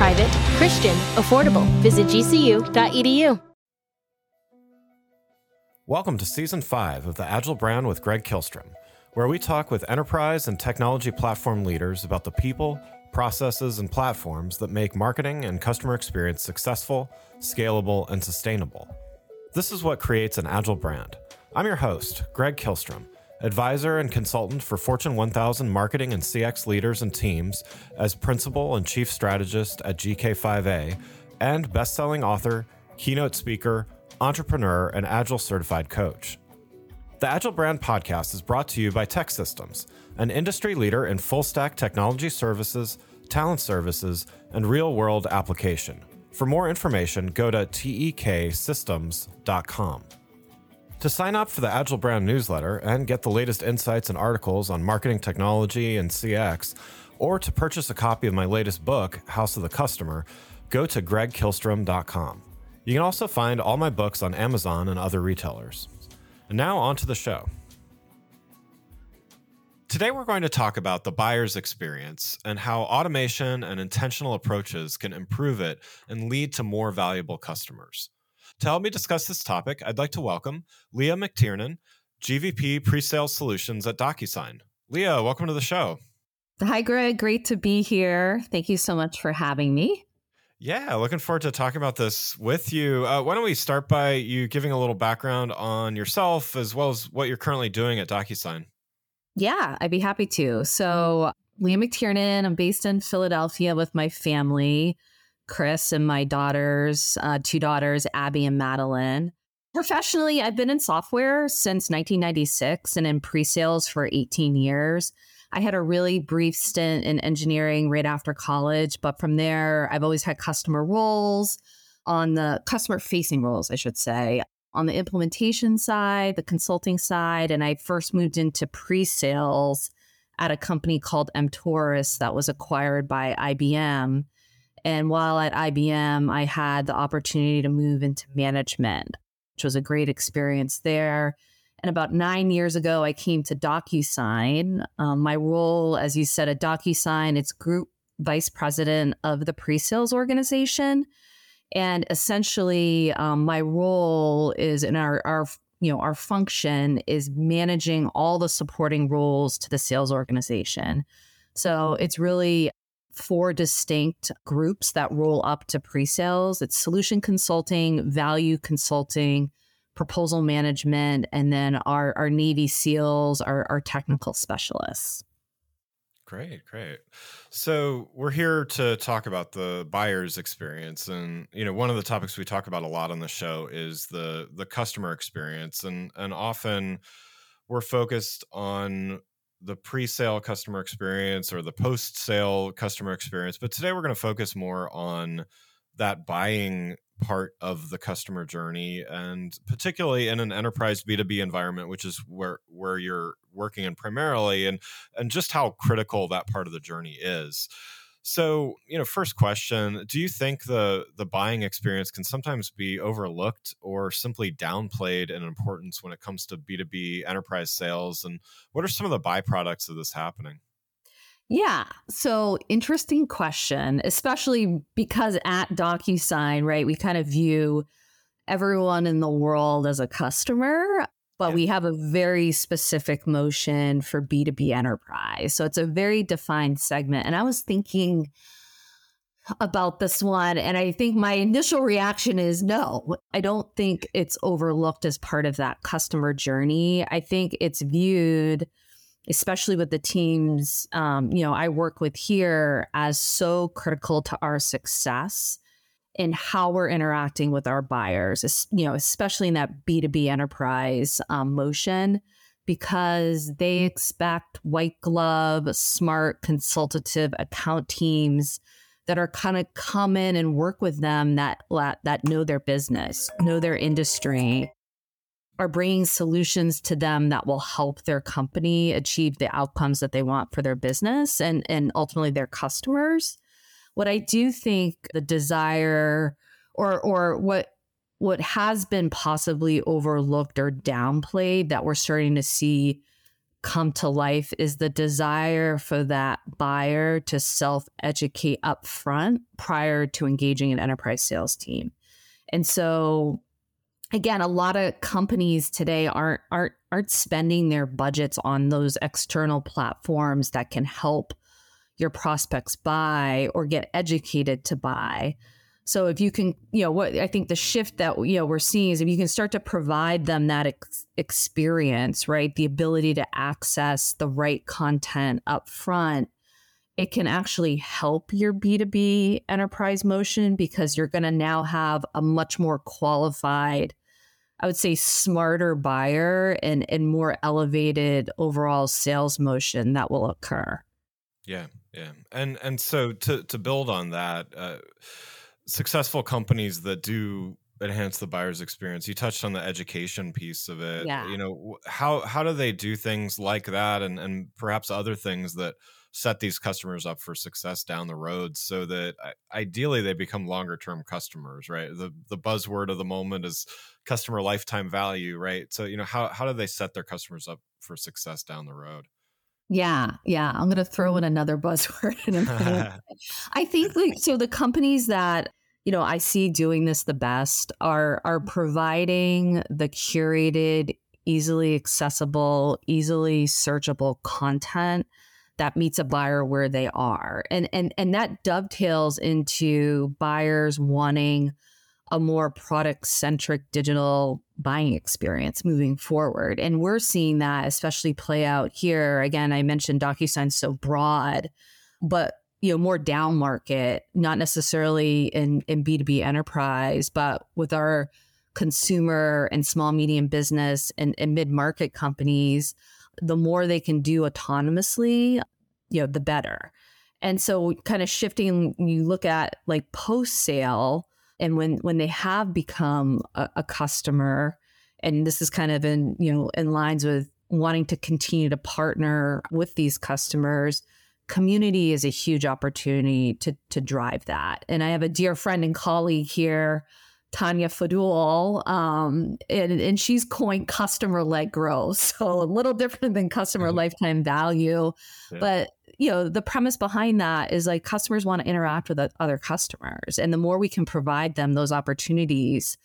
Private, Christian, affordable. Visit gcu.edu. Welcome to Season 5 of the Agile Brand with Greg Kihlstrom, where we talk with enterprise and technology platform leaders about the people, processes, and platforms that make marketing and customer experience successful, scalable, and sustainable. This is what creates an Agile brand. I'm your host, Greg Kihlstrom, advisor and consultant for Fortune 1000 marketing and CX leaders and teams as principal and chief strategist at GK5A, and best-selling author, keynote speaker, entrepreneur, and Agile certified coach. The Agile Brand podcast is brought to you by TEKsystems, an industry leader in full stack technology services, talent services, and real world application. For more information, go to teksystems.com. To sign up for the Agile Brand newsletter and get the latest insights and articles on marketing technology and CX, or to purchase a copy of my latest book, House of the Customer, go to gregkihlstrom.com. You can also find all my books on Amazon and other retailers. And now on to the show. Today, we're going to talk about the buyer's experience and how automation and intentional approaches can improve it and lead to more valuable customers. To help me discuss this topic, I'd like to welcome Leah McTiernan, GVP Presales Solutions at DocuSign. Leah, welcome to the show. Hi, Greg. Great to be here. Thank you so much for having me. Yeah, looking forward to talking about this with you. Uh, why don't we start by you giving a little background on yourself as well as what you're currently doing at DocuSign? Yeah, I'd be happy to. So, Leah McTiernan, I'm based in Philadelphia with my family, Chris and my daughters, uh, two daughters, Abby and Madeline. Professionally, I've been in software since 1996 and in pre sales for 18 years. I had a really brief stint in engineering right after college, but from there, I've always had customer roles on the customer facing roles, I should say, on the implementation side, the consulting side. And I first moved into pre sales at a company called Emptoris that was acquired by IBM. And while at IBM, I had the opportunity to move into management, which was a great experience there. And about nine years ago, I came to DocuSign. Um, my role, as you said, at DocuSign, it's group vice president of the pre-sales organization. And essentially, um, my role is in our, our you know our function is managing all the supporting roles to the sales organization. So it's really four distinct groups that roll up to pre-sales. It's solution consulting, value consulting, proposal management, and then our, our Navy SEALs, our, our technical specialists. Great, great. So we're here to talk about the buyer's experience, and you know, one of the topics we talk about a lot on the show is the the customer experience, and and often we're focused on the pre-sale customer experience or the post-sale customer experience, but today we're going to focus more on that buying part of the customer journey and particularly in an enterprise b2b environment which is where where you're working in primarily and and just how critical that part of the journey is so you know first question do you think the the buying experience can sometimes be overlooked or simply downplayed in importance when it comes to b2b enterprise sales and what are some of the byproducts of this happening yeah. So interesting question, especially because at DocuSign, right, we kind of view everyone in the world as a customer, but yeah. we have a very specific motion for B2B enterprise. So it's a very defined segment. And I was thinking about this one. And I think my initial reaction is no, I don't think it's overlooked as part of that customer journey. I think it's viewed, especially with the teams, um, you know, I work with here as so critical to our success in how we're interacting with our buyers, you know, especially in that B2B enterprise um, motion because they expect white glove, smart, consultative account teams that are kind of come in and work with them that that know their business, know their industry, are bringing solutions to them that will help their company achieve the outcomes that they want for their business and and ultimately their customers. What I do think the desire or or what what has been possibly overlooked or downplayed that we're starting to see come to life is the desire for that buyer to self educate up front prior to engaging an enterprise sales team. And so again, a lot of companies today aren't aren't aren't spending their budgets on those external platforms that can help your prospects buy or get educated to buy. So if you can, you know, what I think the shift that you know we're seeing is if you can start to provide them that ex- experience, right, the ability to access the right content up front, it can actually help your B2B enterprise motion because you're going to now have a much more qualified I would say smarter buyer and and more elevated overall sales motion that will occur. Yeah, yeah, and and so to to build on that, uh, successful companies that do enhance the buyer's experience you touched on the education piece of it yeah. you know how how do they do things like that and and perhaps other things that set these customers up for success down the road so that ideally they become longer term customers right? The the buzzword of the moment is customer lifetime value right? So you know how how do they set their customers up for success down the road yeah, yeah. I'm going to throw in another buzzword in a minute. I think like, so. The companies that you know I see doing this the best are are mm-hmm. providing the curated, easily accessible, easily searchable content that meets a buyer where they are, and and and that dovetails into buyers wanting a more product centric digital buying experience moving forward. And we're seeing that especially play out here. Again, I mentioned DocuSign so broad, but you know more down market not necessarily in in b2b enterprise but with our consumer and small medium business and, and mid-market companies the more they can do autonomously you know the better and so kind of shifting you look at like post sale and when when they have become a, a customer and this is kind of in you know in lines with wanting to continue to partner with these customers community is a huge opportunity to to drive that. And I have a dear friend and colleague here, Tanya Fadul, um, and, and she's coined customer led growth. So a little different than customer mm-hmm. lifetime value. Yeah. But you know, the premise behind that is like customers want to interact with other customers. And the more we can provide them those opportunities,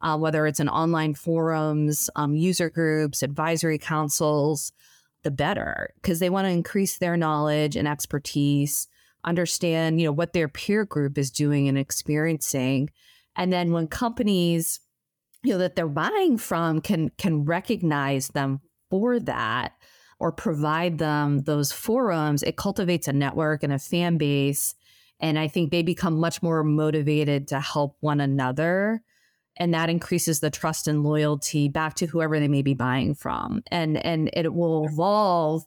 uh, whether it's in online forums, um, user groups, advisory councils, the better because they want to increase their knowledge and expertise, understand, you know, what their peer group is doing and experiencing. And then when companies, you know, that they're buying from can can recognize them for that or provide them those forums, it cultivates a network and a fan base. And I think they become much more motivated to help one another. And that increases the trust and loyalty back to whoever they may be buying from. And and it will evolve.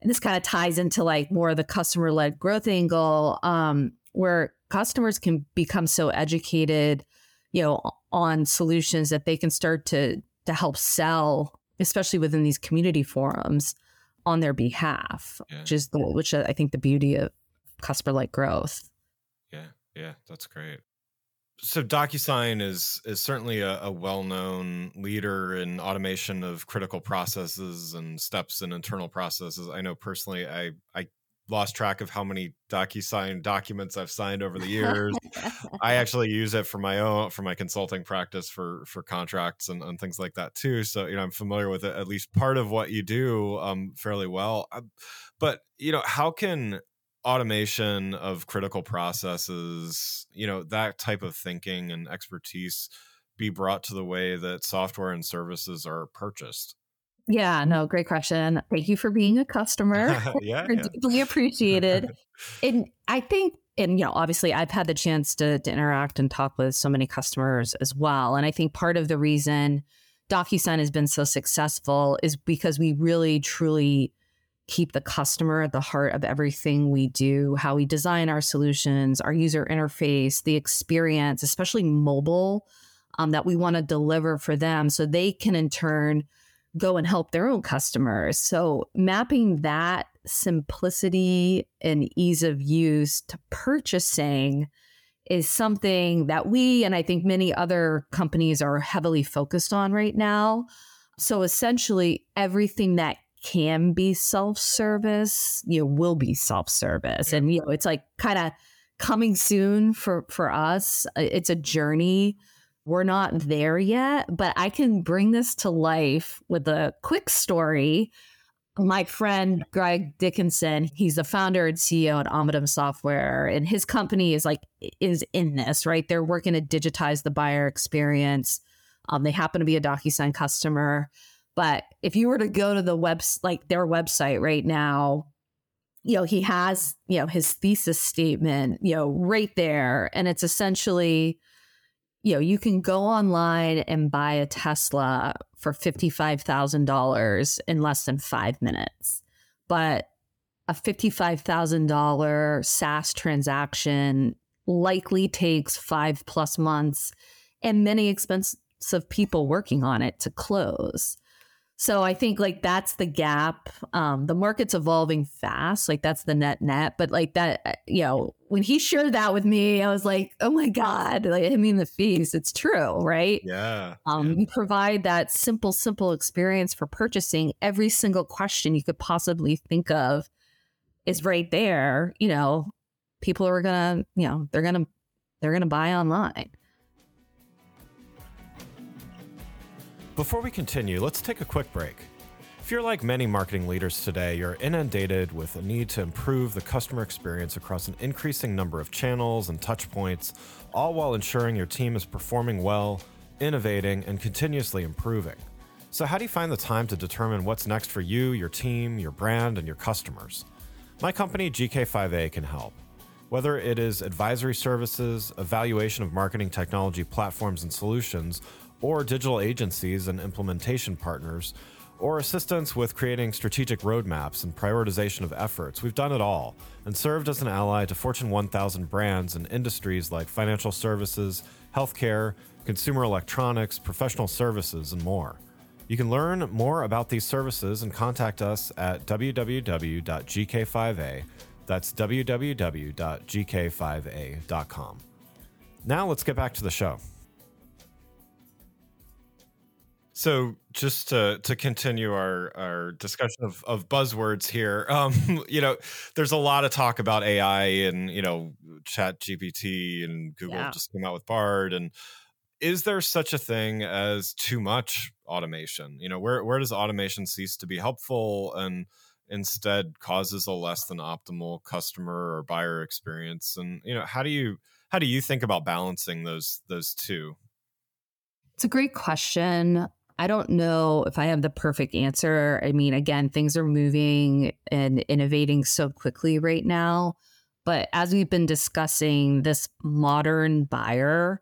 And this kind of ties into like more of the customer led growth angle um, where customers can become so educated you know on solutions that they can start to to help sell especially within these community forums on their behalf yeah. which is the which i think the beauty of customer like growth yeah yeah that's great so DocuSign is is certainly a, a well-known leader in automation of critical processes and steps in internal processes. I know personally, I I lost track of how many DocuSign documents I've signed over the years. I actually use it for my own for my consulting practice for for contracts and, and things like that too. So you know I'm familiar with it, at least part of what you do um, fairly well. Uh, but you know how can automation of critical processes, you know, that type of thinking and expertise be brought to the way that software and services are purchased? Yeah, no, great question. Thank you for being a customer. yeah, yeah. deeply appreciated. and I think, and you know, obviously, I've had the chance to, to interact and talk with so many customers as well. And I think part of the reason DocuSign has been so successful is because we really, truly keep the customer at the heart of everything we do, how we design our solutions, our user interface, the experience, especially mobile, um, that we want to deliver for them so they can in turn go and help their own customers. So mapping that simplicity and ease of use to purchasing is something that we and I think many other companies are heavily focused on right now. So essentially everything that can be self-service, you know, will be self-service. And you know, it's like kind of coming soon for for us. It's a journey. We're not there yet, but I can bring this to life with a quick story. My friend Greg Dickinson, he's the founder and CEO at Omedym Software, and his company is like is in this, right? They're working to digitize the buyer experience. Um, they happen to be a DocuSign customer but if you were to go to the web, like their website right now, you know, he has, you know, his thesis statement, you know, right there. And it's essentially, you know, you can go online and buy a Tesla for $55,000 in less than five minutes. But a $55,000 SaaS transaction likely takes five plus months and many expensive people working on it to close. So I think like that's the gap. Um, the market's evolving fast. Like that's the net net. But like that, uh, you know, when he shared that with me, I was like, oh my God, like I mean the fees. It's true, right? Yeah. Um, yeah. you provide that simple, simple experience for purchasing. Every single question you could possibly think of is right there. You know, people are gonna, you know, they're gonna they're gonna buy online. Before we continue, let's take a quick break. If you're like many marketing leaders today, you're inundated with a need to improve the customer experience across an increasing number of channels and touch points, all while ensuring your team is performing well, innovating, and continuously improving. So, how do you find the time to determine what's next for you, your team, your brand, and your customers? My company, GK5A, can help. Whether it is advisory services, evaluation of marketing technology platforms and solutions, or digital agencies and implementation partners, or assistance with creating strategic roadmaps and prioritization of efforts. We've done it all and served as an ally to Fortune 1000 brands and industries like financial services, healthcare, consumer electronics, professional services, and more. You can learn more about these services and contact us at www.gk5a. That's www.gk5a.com. Now let's get back to the show. So just to to continue our our discussion of, of buzzwords here, um, you know, there's a lot of talk about AI and you know, Chat GPT and Google yeah. just came out with Bard. And is there such a thing as too much automation? You know, where where does automation cease to be helpful and instead causes a less than optimal customer or buyer experience? And you know, how do you how do you think about balancing those those two? It's a great question. I don't know if I have the perfect answer. I mean, again, things are moving and innovating so quickly right now. But as we've been discussing, this modern buyer,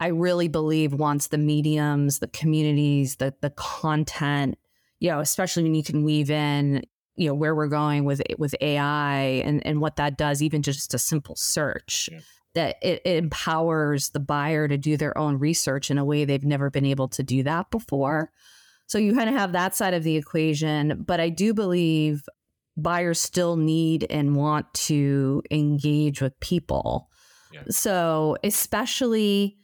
I really believe wants the mediums, the communities, the the content, you know, especially when you can weave in, you know, where we're going with with AI and, and what that does, even just a simple search. Yeah that it, it, empowers the buyer to do their own research in a way they've never been able to do that before. So you kind of have that side of the equation. But I do believe buyers still need and want to engage with people. Yeah. So especially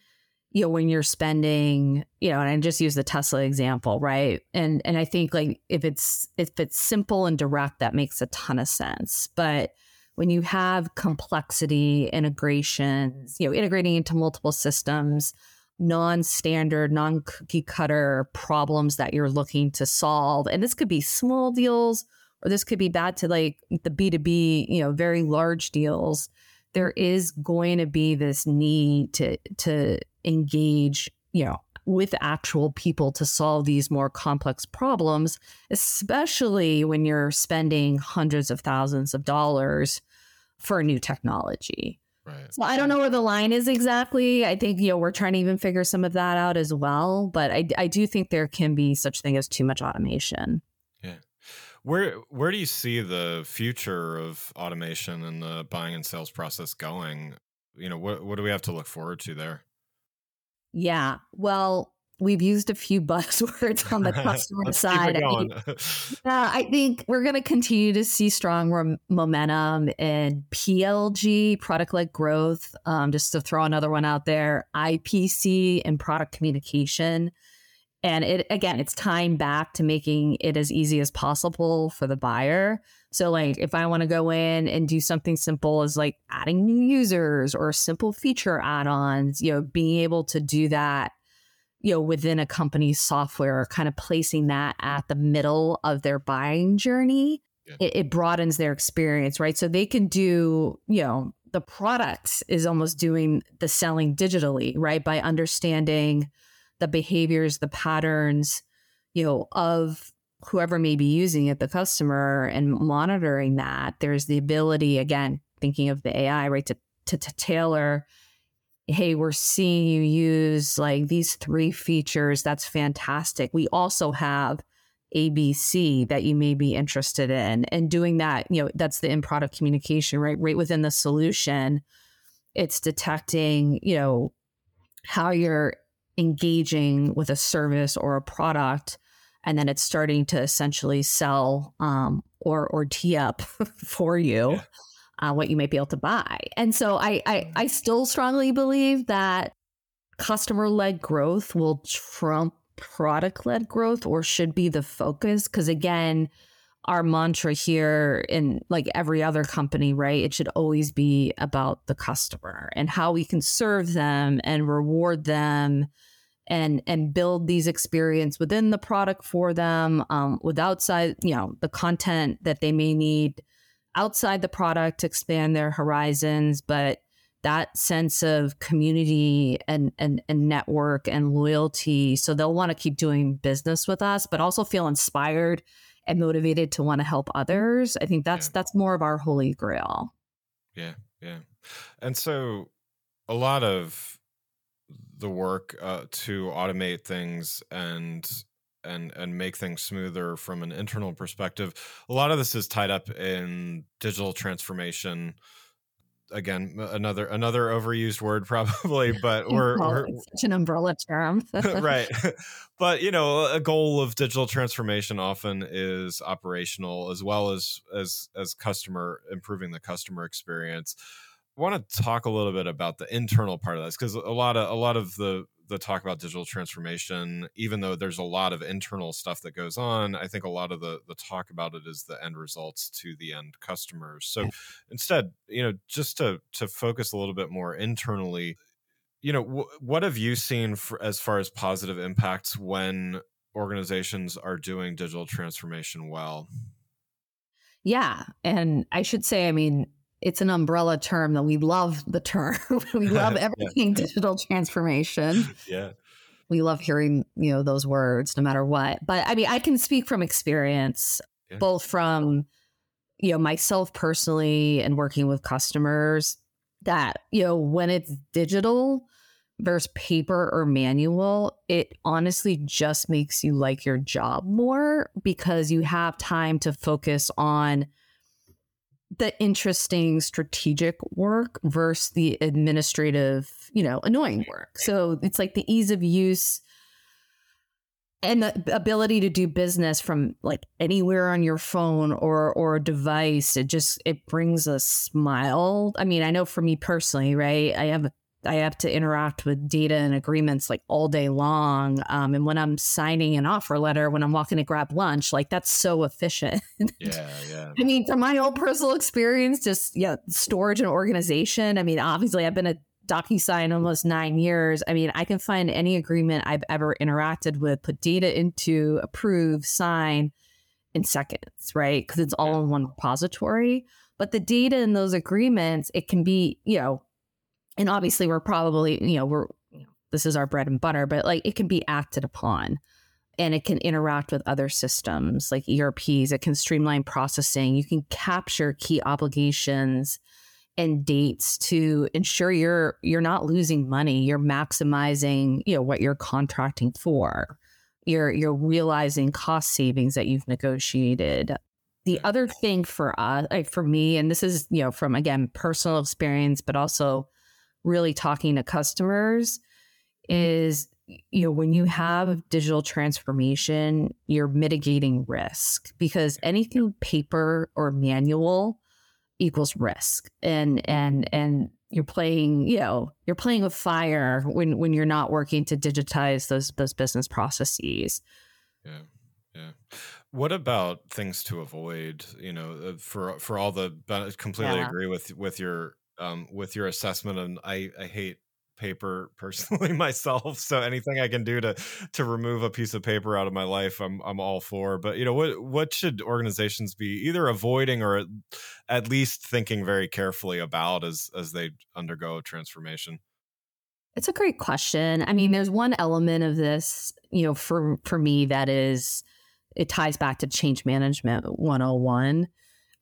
you know when you're spending you know and i just use the tesla example right and and i think like if it's if it's simple and direct that makes a ton of sense but when you have complexity integrations, you know, integrating into multiple systems, non-standard, non-cookie cutter problems that you're looking to solve. And this could be small deals or this could be bad to like the B2B, you know, very large deals. There is going to be this need to to engage, you know, with actual people to solve these more complex problems, especially when you're spending hundreds of thousands of dollars for a new technology. Right. So I don't know where the line is exactly. I think you know we're trying to even figure some of that out as well. But I I do think there can be such thing as too much automation. Yeah. Where where do you see the future of automation and the buying and sales process going? You know, what what do we have to look forward to there? Yeah. Well, we've used a few buzzwords on the customer side. I mean. Yeah, I think we're going to continue to see strong rem- momentum in PLG, product led growth. Um, just to throw another one out there, IPC and product communication. And it again, it's tying back to making it as easy as possible for the buyer. So, like, if I want to go in and do something simple as like adding new users or simple feature add ons, you know, being able to do that you know within a company's software kind of placing that at the middle of their buying journey Yeah. it, it broadens their experience right so they can do you know the product is almost doing the selling digitally right by understanding the behaviors the patterns you know of whoever may be using it the customer and monitoring that there's the ability again thinking of the ai right to to, to tailor hey, we're seeing you use like these three features. That's fantastic. We also have ABC that you may be interested in. And doing that, you know, that's the in product communication, right? Right within the solution, it's detecting, you know, how you're engaging with a service or a product. And then it's starting to essentially sell um, or or tee up for you Yeah. uh, what you might be able to buy. And so I, I, I still strongly believe that customer led growth will trump product led growth or should be the focus. Because again, our mantra here in like every other company, right? It should always be about the customer and how we can serve them and reward them and and build these experience within the product for them um, with outside you know the content that they may need outside the product to expand their horizons but that sense of community and and, and network and loyalty so they'll want to keep doing business with us but also feel inspired and motivated to want to help others i think that's Yeah. that's more of our holy grail Yeah, yeah. And so a lot of the work uh, to automate things and and and make things smoother from an internal perspective, a lot of this is tied up in digital transformation. Again, another another overused word probably, but we're, Oh, we're it's such an umbrella term. Right. But you know a goal of digital transformation often is operational as well as as as customer improving the customer experience want to talk a little bit about the internal part of this because a lot of a lot of the the talk about digital transformation even though there's a lot of internal stuff that goes on i think a lot of the the talk about it is the end results to the end customers so instead you know just to to focus a little bit more internally you know wh- what have you seen for, as far as positive impacts when organizations are doing digital transformation well Yeah. And I should say, I mean, it's an umbrella term that we love the term. we love Yeah. everything digital transformation. yeah We love hearing, you know, those words no matter what. But I mean, I can speak from experience, Yeah. both from, you know, myself personally and working with customers that, you know, when it's digital versus paper or manual, it honestly just makes you like your job more because you have time to focus on the interesting strategic work versus the administrative, you know, annoying work. So it's like the ease of use and the ability to do business from like anywhere on your phone or or a device it just it brings a smile i mean i know for me personally right i have i have to interact with data and agreements like all day long um, and when i'm signing an offer letter when i'm walking to grab lunch like that's so efficient yeah yeah I mean, from my own personal experience, just yeah, storage and organization. I mean, obviously, I've been at DocuSign almost nine years. I mean, I can find any agreement I've ever interacted with, put data into, approve, sign, in seconds, right? Because it's all in one repository. But the data in those agreements, it can be, you know, and obviously we're probably, you know, we're, you know, this is our bread and butter, but like it can be acted upon and it can interact with other systems like ERPs. It can streamline processing. You can capture key obligations and dates to ensure you're you're not losing money. You're maximizing, you know, what you're contracting for. You're you're realizing cost savings that you've negotiated. The other thing for us, like for me, and this is you know from again personal experience, but also really talking to customers, is you know when you have digital transformation, you're mitigating risk because anything paper or manual equals risk. And and and you're playing you know you're playing with fire when when you're not working to digitize those those business processes. Yeah. Yeah. What about things to avoid you know uh, for for all the completely yeah. agree with with your um with your assessment and i i hate paper personally myself so anything i can do to to remove a piece of paper out of my life i'm i'm all for but you know what what should organizations be either avoiding or at least thinking very carefully about as as they undergo transformation? It's a great question i mean there's one element of this you know for for me that is it ties back to change management 101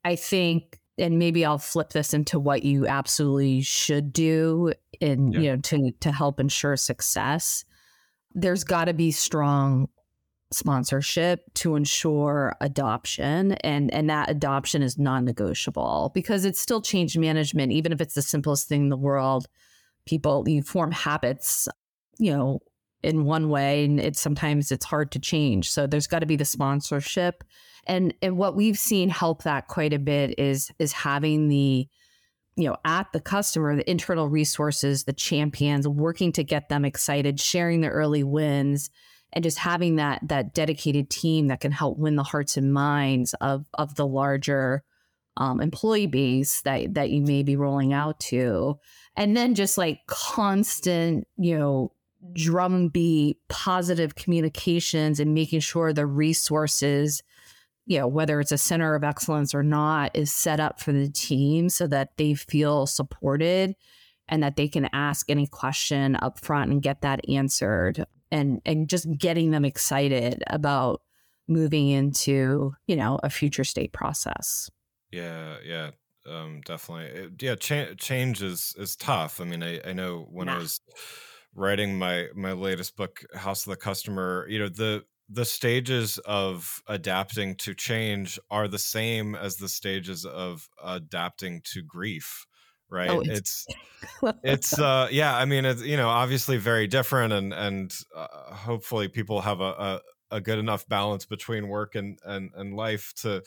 i think and maybe I'll flip this into what you absolutely should do in yeah. you know to to help ensure success. There's got to be strong sponsorship to ensure adoption and and that adoption is non-negotiable because it's still change management even if it's the simplest thing in the world people you form habits you know in one way and it's sometimes it's hard to change. So there's got to be the sponsorship. And and what we've seen help that quite a bit is is having the you know at the customer the internal resources the champions working to get them excited sharing the early wins and just having that that dedicated team that can help win the hearts and minds of of the larger um, employee base that that you may be rolling out to. And then just like constant you know drumbeat positive communications and making sure the resources you know, whether it's a center of excellence or not, is set up for the team so that they feel supported and that they can ask any question up front and get that answered and and just getting them excited about moving into, you know, a future state process. Yeah, yeah. Um, definitely. It, yeah, cha- change is is tough. I mean, I, I know when nah. I was writing my my latest book, House of the Customer, you know, the the stages of adapting to change are the same as the stages of adapting to grief right? Oh, it's it's, it's uh yeah i mean it's you know obviously very different and and uh, hopefully people have a, a, a good enough balance between work and and and life to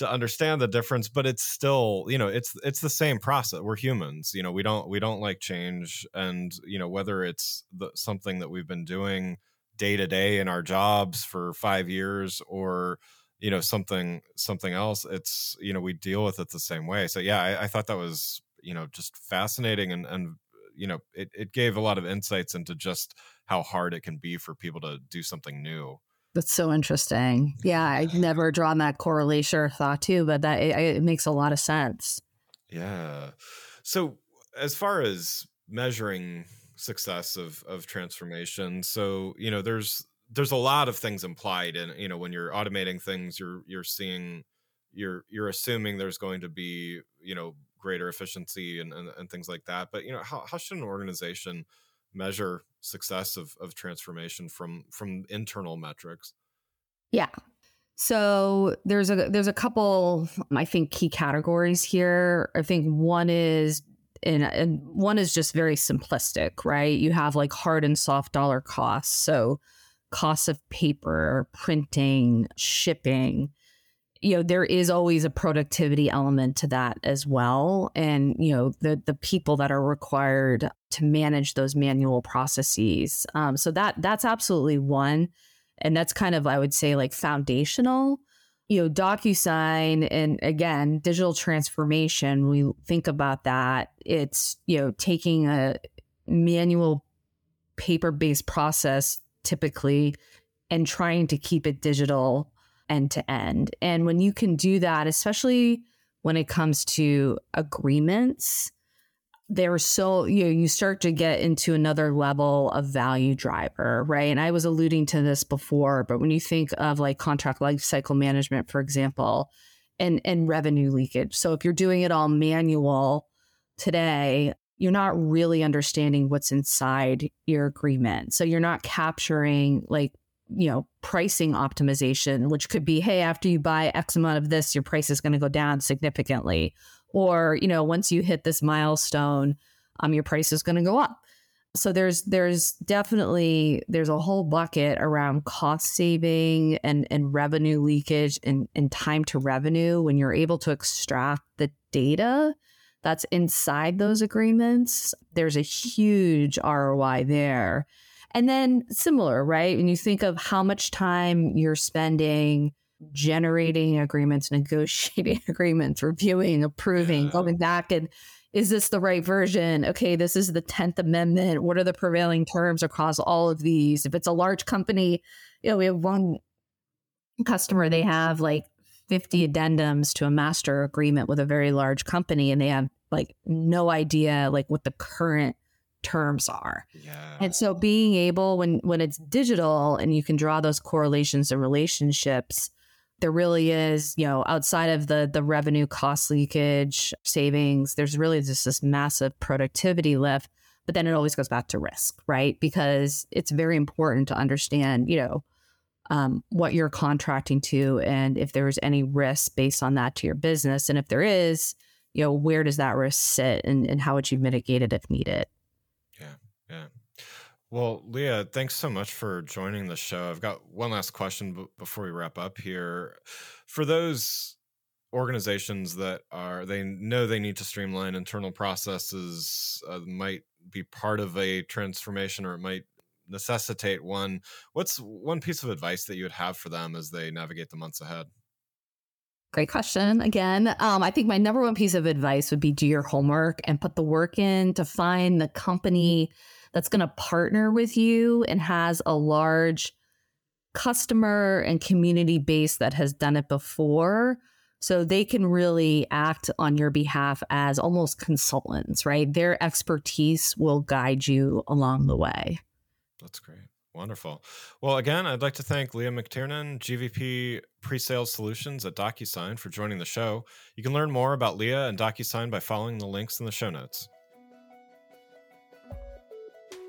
to understand the difference but it's still you know it's it's the same process. We're humans you know we don't we don't like change and you know whether it's the, something that we've been doing day to day in our jobs for five years or you know something something else it's you know we deal with it the same way. So yeah i, I thought that was you know just fascinating and and you know it, it gave a lot of insights into just how hard it can be for people to do something new that's so interesting yeah i've never drawn that correlation or thought to but that it, it makes a lot of sense yeah so as far as measuring success of of transformation. So you know, there's there's a lot of things implied, and you know, when you're automating things, you're you're seeing you're you're assuming there's going to be you know greater efficiency and, and, and things like that. But you know, how how should an organization measure success of of transformation from from internal metrics? Yeah. So there's a there's a couple I think key categories here. I think one is and, and one is just very simplistic, right? You have like hard and soft dollar costs. So costs of paper, printing, shipping. You know, there is always a productivity element to that as well. And, you know, the the people that are required to manage those manual processes. Um, so that that's absolutely one. And that's kind of, I would say, like foundational you know, DocuSign and again, digital transformation, we think about that. It's, you know, taking a manual paper based process typically and trying to keep it digital end to end. And when you can do that, especially when it comes to agreements, they're so you know, you start to get into another level of value driver, right? And I was alluding to this before, but when you think of like contract lifecycle management, for example, and and revenue leakage. So if you're doing it all manual today, you're not really understanding what's inside your agreement. So you're not capturing like you know pricing optimization which could be hey after you buy x amount of this your price is going to go down significantly. Or you know once you hit this milestone um your price is going to go up. So there's there's definitely there's a whole bucket around cost saving and and revenue leakage and and time to revenue. When you're able to extract the data that's inside those agreements there's a huge ROI there and then similar right when you think of how much time you're spending generating agreements, negotiating agreements, reviewing, approving, yeah. going back and is this the right version? Okay, this is the 10th Amendment. What are the prevailing terms across all of these? If it's a large company, you know, we have one customer, they have like 50 addendums to a master agreement with a very large company, and they have like no idea like what the current terms are. Yeah. And so being able when when it's digital and you can draw those correlations and relationships, there really is, you know, outside of the the revenue cost leakage savings, there's really just this massive productivity lift. But then it always goes back to risk, right? Because it's very important to understand, you know, um, what you're contracting to and if there's any risk based on that to your business. And if there is, you know, where does that risk sit and, and how would you mitigate it if needed? Yeah. Well, Leah, thanks so much for joining the show. I've got one last question before we wrap up here. For those organizations that are they know they need to streamline internal processes, uh, might be part of a transformation, or it might necessitate one. What's one piece of advice that you would have for them as they navigate the months ahead? Great question. Again, um, I think my number one piece of advice would be do your homework and put the work in to find the company that's going to partner with you and has a large customer and community base that has done it before. So they can really act on your behalf as almost consultants, right? Their expertise will guide you along the way. That's great. Wonderful. Well, again, I'd like to thank Leah McTiernan, GVP Pre-Sales Solutions at DocuSign for joining the show. You can learn more about Leah and DocuSign by following the links in the show notes.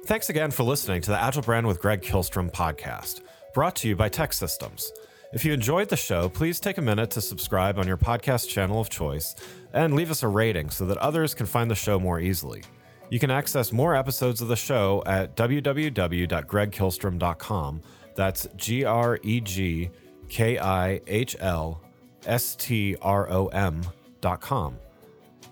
Thanks again for listening to the Agile Brand with Greg Kihlstrom podcast, brought to you by TEKsystems. If you enjoyed the show, please take a minute to subscribe on your podcast channel of choice and leave us a rating so that others can find the show more easily. You can access more episodes of the show at www.gregkihlstrom.com. That's G R E G K I H L S T R O M.com.